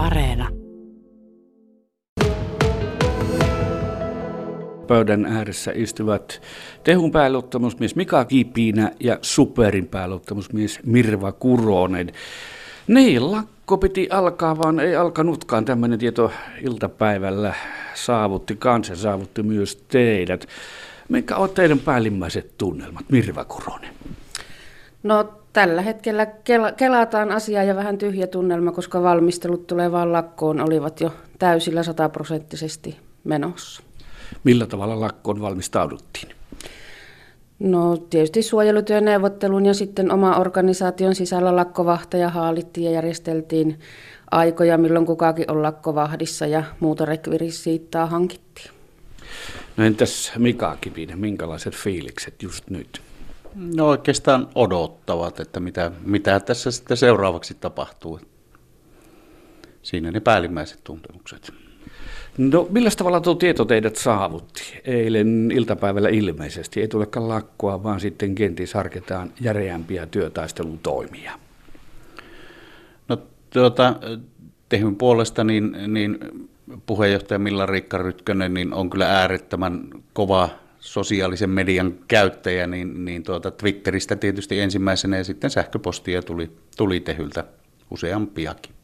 Areena. Pöydän ääressä istuvat Tehun pääluottamusmies Mika Kipiinä ja Superin pääluottamusmies Mirva Kuronen. Niin, lakko piti alkaa, vaan ei alkanutkaan. Tämmöinen tieto iltapäivällä saavutti kanssa, saavutti myös teidät. Mikä on teidän päällimmäiset tunnelmat, Mirva Kuronen? No tällä hetkellä kel- kelataan asiaa ja vähän tyhjä tunnelma, koska valmistelut tulevaan lakkoon olivat jo täysillä sataprosenttisesti menossa. Millä tavalla lakkoon valmistauduttiin? No tietysti suojelutyöneuvottelun ja sitten oma organisaation sisällä lakkovahtaja haalittiin ja järjesteltiin aikoja, milloin kukakin on lakkovahdissa ja muuta rekvirisiittaa hankittiin. No entäs Mika Kipinen, minkälaiset fiilikset just nyt? No oikeastaan odottavat, että mitä, mitä tässä sitten seuraavaksi tapahtuu. Siinä ne päällimmäiset tuntemukset. No millä tavalla tuo tieto teidät saavutti? Eilen iltapäivällä ilmeisesti ei tulekaan lakkoa, vaan sitten kenties harkitaan järeämpiä työtaistelutoimia. No tuota, tehyn puolesta niin, niin puheenjohtaja Milla Riikka Rytkönen niin on kyllä äärettömän kova sosiaalisen median käyttäjä, niin, niin tuota Twitteristä tietysti ensimmäisenä ja sitten sähköpostia tuli, tuli tehyltä useampiakin.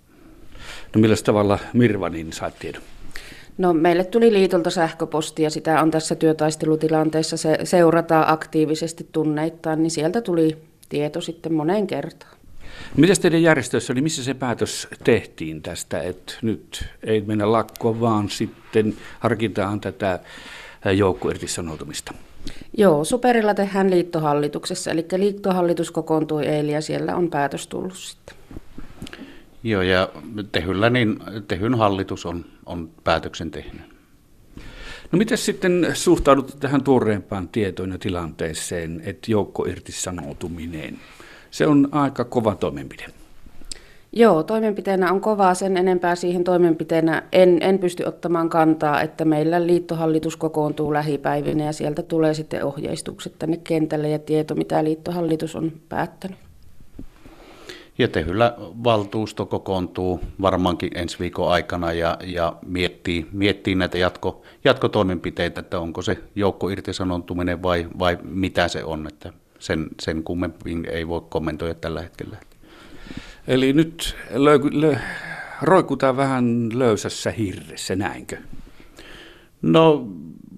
No millä tavalla Mirva niin sait tiedon? No meille tuli liitolta sähköpostia, sitä on tässä työtaistelutilanteessa, se seurataan aktiivisesti tunneittain, niin sieltä tuli tieto sitten moneen kertaan. Miten teidän järjestössä oli, missä se päätös tehtiin tästä, että nyt ei mennä lakkoon, vaan sitten harkitaan tätä joukkoirtisanoutumista? Joo, Superilla tehdään liittohallituksessa, eli liittohallitus kokoontui eilen ja siellä on päätös tullut sitten. Joo, ja Tehyllä, niin Tehyn hallitus on, on päätöksen tehnyt. No miten sitten suhtaudut tähän tuoreempaan tietoon ja tilanteeseen, että joukkoirtisanoutuminen, se on aika kova toimenpide? Joo, toimenpiteenä on kovaa. Sen enempää siihen toimenpiteenä en, en pysty ottamaan kantaa, että meillä liittohallitus kokoontuu lähipäivinä ja sieltä tulee sitten ohjeistukset tänne kentälle ja tieto, mitä liittohallitus on päättänyt. Ja Tehyllä valtuusto kokoontuu varmaankin ensi viikon aikana ja, ja miettii, miettii näitä jatko, jatkotoimenpiteitä, että onko se joukko irtisanontuminen vai, vai mitä se on. Että sen, sen kummemmin ei voi kommentoida tällä hetkellä. Eli nyt löy, lö, roikutaan vähän löysässä hirressä, näinkö? No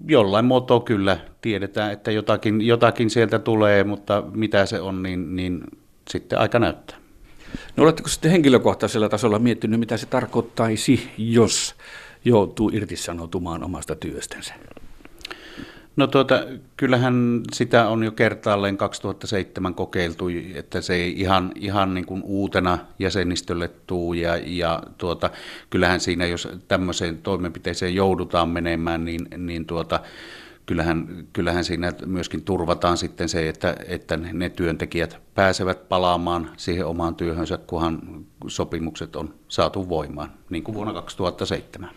jollain muotoa kyllä tiedetään, että jotakin, jotakin sieltä tulee, mutta mitä se on, niin, niin sitten aika näyttää. No oletteko sitten henkilökohtaisella tasolla miettinyt, mitä se tarkoittaisi, jos joutuu irtisanoutumaan omasta työstänsä? No tuota, kyllähän sitä on jo kertaalleen 2007 kokeiltu, että se ei ihan, ihan niin kuin uutena jäsenistölle tuu ja, ja tuota, kyllähän siinä, jos tämmöiseen toimenpiteeseen joudutaan menemään, niin, niin tuota, kyllähän, kyllähän siinä myöskin turvataan sitten se, että, että ne työntekijät pääsevät palaamaan siihen omaan työhönsä, kunhan sopimukset on saatu voimaan, niin kuin vuonna 2007.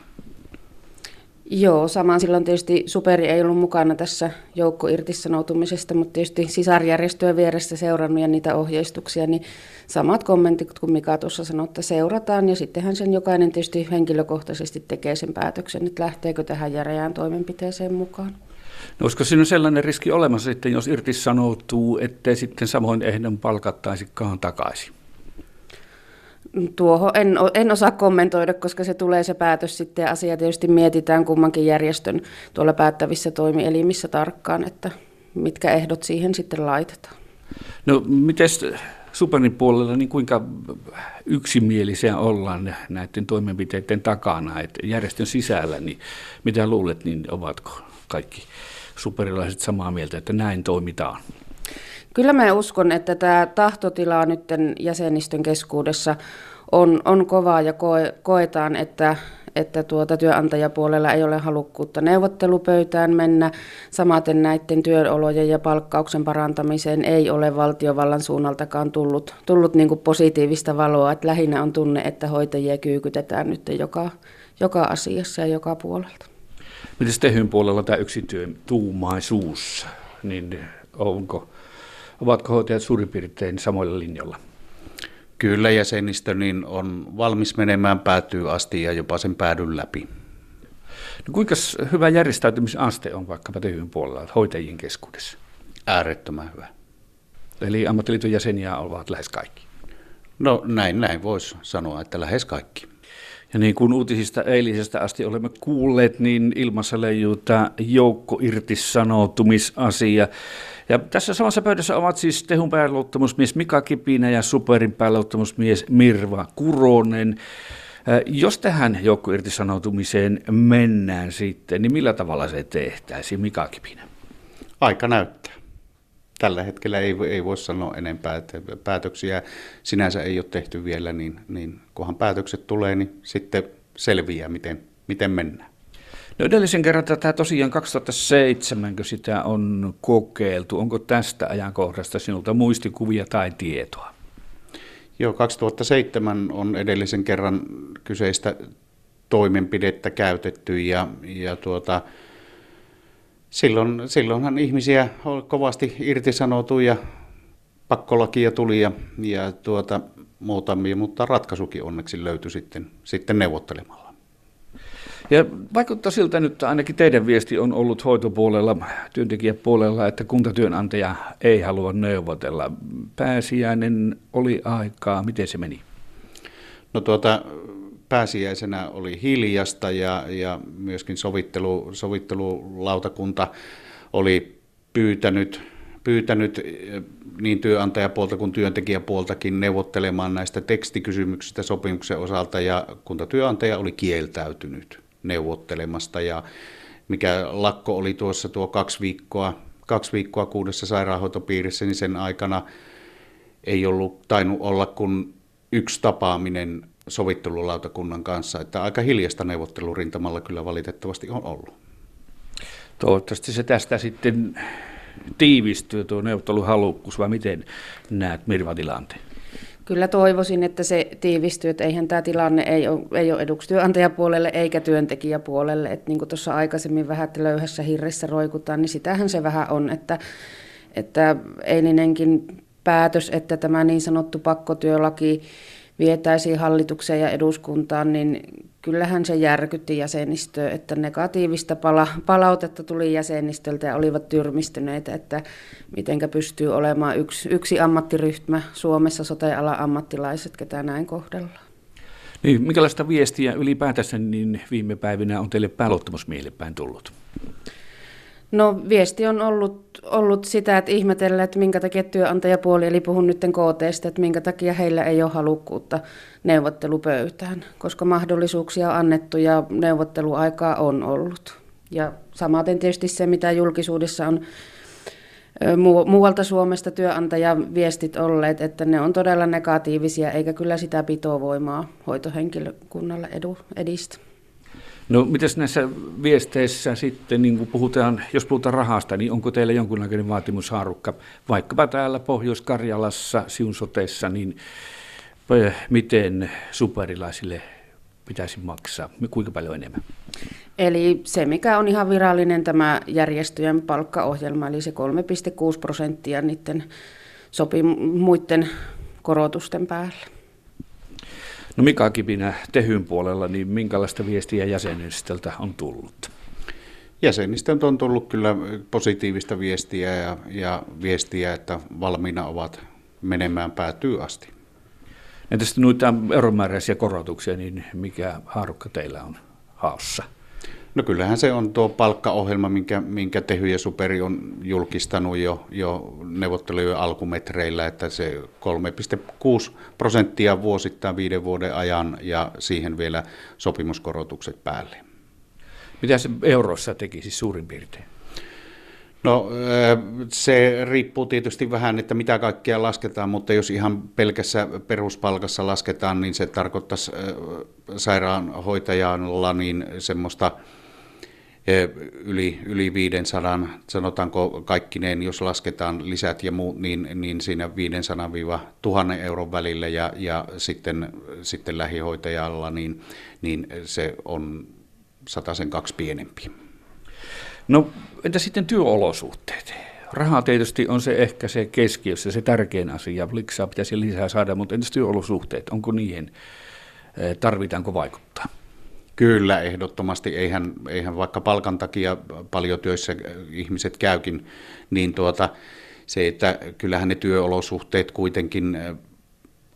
Joo, samaan silloin tietysti Superi ei ollut mukana tässä joukkoirtisanoutumisesta, mutta tietysti sisarjärjestöjen vieressä seurannut ja niitä ohjeistuksia, niin samat kommentit kuin Mika tuossa sanoi, että seurataan ja sittenhän sen jokainen tietysti henkilökohtaisesti tekee sen päätöksen, että lähteekö tähän järeään toimenpiteeseen mukaan. No olisiko siinä sellainen riski olemassa sitten, jos irtisanoutuu, ettei sitten samoin ehdon palkattaisikaan takaisin? Tuohon en, en osaa kommentoida, koska se tulee se päätös sitten asia tietysti mietitään kummankin järjestön tuolla päättävissä toimielimissä tarkkaan, että mitkä ehdot siihen sitten laitetaan. No miten Superin puolella, niin kuinka yksimielisiä ollaan näiden toimenpiteiden takana, että järjestön sisällä, niin mitä luulet, niin ovatko kaikki superilaiset samaa mieltä, että näin toimitaan? Kyllä mä uskon, että tämä tahtotila nyt jäsenistön keskuudessa on, on kovaa ja koe, koetaan, että, että tuota työnantajapuolella ei ole halukkuutta neuvottelupöytään mennä. Samaten näiden työolojen ja palkkauksen parantamiseen ei ole valtiovallan suunnaltakaan tullut, tullut niin positiivista valoa. Että lähinnä on tunne, että hoitajia kyykytetään nyt joka, joka asiassa ja joka puolelta. Miten Tehyn puolella tämä yksityötuumaisuus, niin onko, ovatko hoitajat suurin piirtein samoilla linjoilla? Kyllä jäsenistö niin on valmis menemään päätyy asti ja jopa sen päädyn läpi. No kuinka hyvä järjestäytymisaste on vaikkapa tehyn puolella hoitajien keskuudessa? Äärettömän hyvä. Eli ammattiliiton jäseniä ovat lähes kaikki. No näin, näin voisi sanoa, että lähes kaikki. Ja niin kuin uutisista eilisestä asti olemme kuulleet, niin ilmassa leijuu tämä joukko irtisanoutumisasia. Ja tässä samassa pöydässä ovat siis Tehun pääluottamusmies Mika Kipinä ja Superin pääluottamusmies Mirva Kuronen. Jos tähän joukkoirtisanoutumiseen mennään sitten, niin millä tavalla se tehtäisiin, Mika Kipinä? Aika näyttää. Tällä hetkellä ei, ei voi sanoa enempää, että päätöksiä sinänsä ei ole tehty vielä, niin, niin kunhan päätökset tulee, niin sitten selviää, miten, miten mennään. No edellisen kerran tätä tosiaan 2007, kun sitä on kokeiltu. Onko tästä ajankohdasta sinulta muistikuvia tai tietoa? Joo, 2007 on edellisen kerran kyseistä toimenpidettä käytetty ja, ja tuota, silloin, silloinhan ihmisiä kovasti irtisanoutu ja pakkolakia tuli ja, ja tuota, muutamia, mutta ratkaisukin onneksi löytyi sitten, sitten neuvottelemalla. Ja vaikuttaa siltä nyt ainakin teidän viesti on ollut hoitopuolella, työntekijäpuolella, että kuntatyönantaja ei halua neuvotella. Pääsiäinen oli aikaa. Miten se meni? No tuota, pääsiäisenä oli hiljasta ja, ja myöskin sovittelu, sovittelulautakunta oli pyytänyt, pyytänyt eh, niin työnantajapuolta kuin työntekijäpuoltakin neuvottelemaan näistä tekstikysymyksistä sopimuksen osalta ja kuntatyönantaja oli kieltäytynyt neuvottelemasta. Ja mikä lakko oli tuossa tuo kaksi viikkoa, kaksi viikkoa kuudessa sairaanhoitopiirissä, niin sen aikana ei ollut tainnut olla kuin yksi tapaaminen sovittelulautakunnan kanssa, että aika hiljasta neuvottelurintamalla kyllä valitettavasti on ollut. Toivottavasti se tästä sitten tiivistyy tuo neuvotteluhalukkuus, vai miten näet Mirva tilanteen? Kyllä toivoisin, että se tiivistyy, että eihän tämä tilanne ei ole, ei ole eduksi työnantajapuolelle eikä työntekijäpuolelle. Että niin kuin tuossa aikaisemmin vähän että löyhässä hirressä roikutaan, niin sitähän se vähän on, että, että eilinenkin päätös, että tämä niin sanottu pakkotyölaki vietäisiin hallitukseen ja eduskuntaan, niin kyllähän se järkytti jäsenistöä, että negatiivista pala- palautetta tuli jäsenistöltä ja olivat tyrmistyneitä, että mitenkä pystyy olemaan yksi, yksi ammattiryhmä Suomessa sote-alan ammattilaiset, ketä näin kohdellaan. Niin, minkälaista viestiä ylipäätänsä niin viime päivinä on teille pääluottamusmiehille tullut? No viesti on ollut, ollut sitä, että ihmetellään, että minkä takia työnantajapuoli, eli puhun nyt KTstä, että minkä takia heillä ei ole halukkuutta neuvottelupöytään, koska mahdollisuuksia on annettu ja neuvotteluaikaa on ollut. Ja samaten tietysti se, mitä julkisuudessa on muualta Suomesta työnantajan viestit olleet, että ne on todella negatiivisia, eikä kyllä sitä pitovoimaa hoitohenkilökunnalle edistä. No mitäs näissä viesteissä sitten, niin kun puhutaan, jos puhutaan rahasta, niin onko teillä jonkunlainen vaatimushaarukka, vaikkapa täällä Pohjois-Karjalassa, Siunsoteessa, niin miten superilaisille pitäisi maksaa, kuinka paljon enemmän? Eli se, mikä on ihan virallinen tämä järjestöjen palkkaohjelma, eli se 3,6 prosenttia niiden sopi muiden korotusten päällä. No Mika Kipinä Tehyn puolella, niin minkälaista viestiä jäsenistöltä on tullut? Jäsenistöltä on tullut kyllä positiivista viestiä ja, ja viestiä, että valmiina ovat menemään päätyy asti. Entäs noita euromääräisiä korotuksia, niin mikä haarukka teillä on haossa? No kyllähän se on tuo palkkaohjelma, minkä, minkä Tehy ja Superi on julkistanut jo, jo neuvottelujen alkumetreillä, että se 3,6 prosenttia vuosittain viiden vuoden ajan ja siihen vielä sopimuskorotukset päälle. Mitä se eurossa tekisi suurin piirtein? No se riippuu tietysti vähän, että mitä kaikkea lasketaan, mutta jos ihan pelkässä peruspalkassa lasketaan, niin se tarkoittaisi sairaanhoitajalla niin semmoista yli, yli 500, sanotaanko kaikkineen, jos lasketaan lisät ja muut, niin, niin siinä 500-1000 euron välillä ja, ja sitten, sitten lähihoitajalla, niin, niin se on sen kaksi pienempi. No entä sitten työolosuhteet? Raha tietysti on se ehkä se keskiössä, se tärkein asia. Liksaa pitäisi lisää saada, mutta entäs työolosuhteet, onko niihin, eh, tarvitaanko vaikuttaa? Kyllä, ehdottomasti. Eihän, eihän vaikka palkan takia paljon työssä ihmiset käykin, niin tuota, se, että kyllähän ne työolosuhteet kuitenkin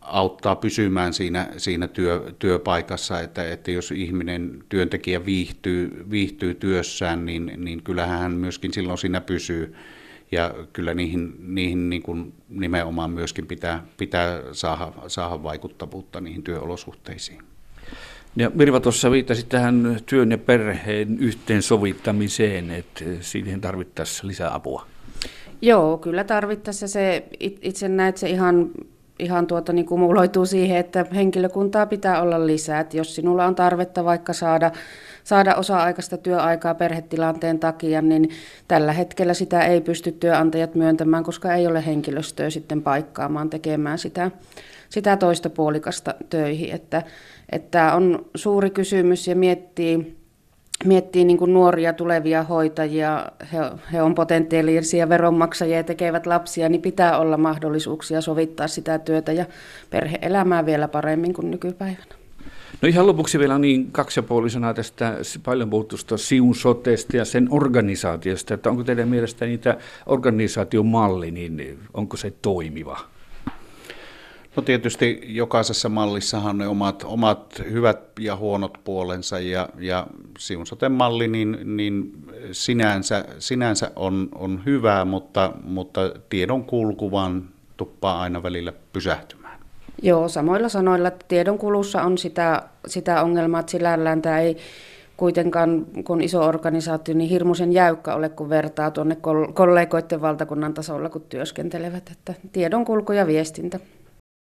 auttaa pysymään siinä, siinä työ, työpaikassa, että, että jos ihminen, työntekijä viihtyy, viihtyy työssään, niin, niin kyllähän hän myöskin silloin siinä pysyy. Ja kyllä niihin, niihin niin kuin nimenomaan myöskin pitää, pitää saada, saada vaikuttavuutta niihin työolosuhteisiin. Ja Mirva tuossa viittasi tähän työn ja perheen yhteensovittamiseen, että siihen tarvittaisiin lisää apua. Joo, kyllä tarvittaisiin. Se, itse näet se ihan ihan tuota, niin kumuloituu siihen, että henkilökuntaa pitää olla lisää. Että jos sinulla on tarvetta vaikka saada, saada osa-aikaista työaikaa perhetilanteen takia, niin tällä hetkellä sitä ei pysty työnantajat myöntämään, koska ei ole henkilöstöä sitten paikkaamaan tekemään sitä, sitä toista puolikasta töihin. Että, että on suuri kysymys ja miettii, miettii niin kuin nuoria tulevia hoitajia, he, he on potentiaalisia veronmaksajia ja tekevät lapsia, niin pitää olla mahdollisuuksia sovittaa sitä työtä ja perheelämää vielä paremmin kuin nykypäivänä. No ihan lopuksi vielä niin kaksi ja puoli sanaa tästä paljon puhutusta siun sotesta ja sen organisaatiosta, että onko teidän mielestä niitä organisaatiomalli, niin onko se toimiva? No tietysti jokaisessa mallissahan ne omat, omat hyvät ja huonot puolensa ja, ja Siunsoten malli niin, niin sinänsä, sinänsä on, on hyvä, mutta, mutta tiedon kulku vaan tuppaa aina välillä pysähtymään. Joo, samoilla sanoilla, että tiedon kulussa on sitä, sitä ongelmaa, että sillä tämä ei kuitenkaan, kun iso organisaatio, niin hirmuisen jäykkä ole, kun vertaa tuonne kollegoiden valtakunnan tasolla, kun työskentelevät. Että tiedonkulku ja viestintä.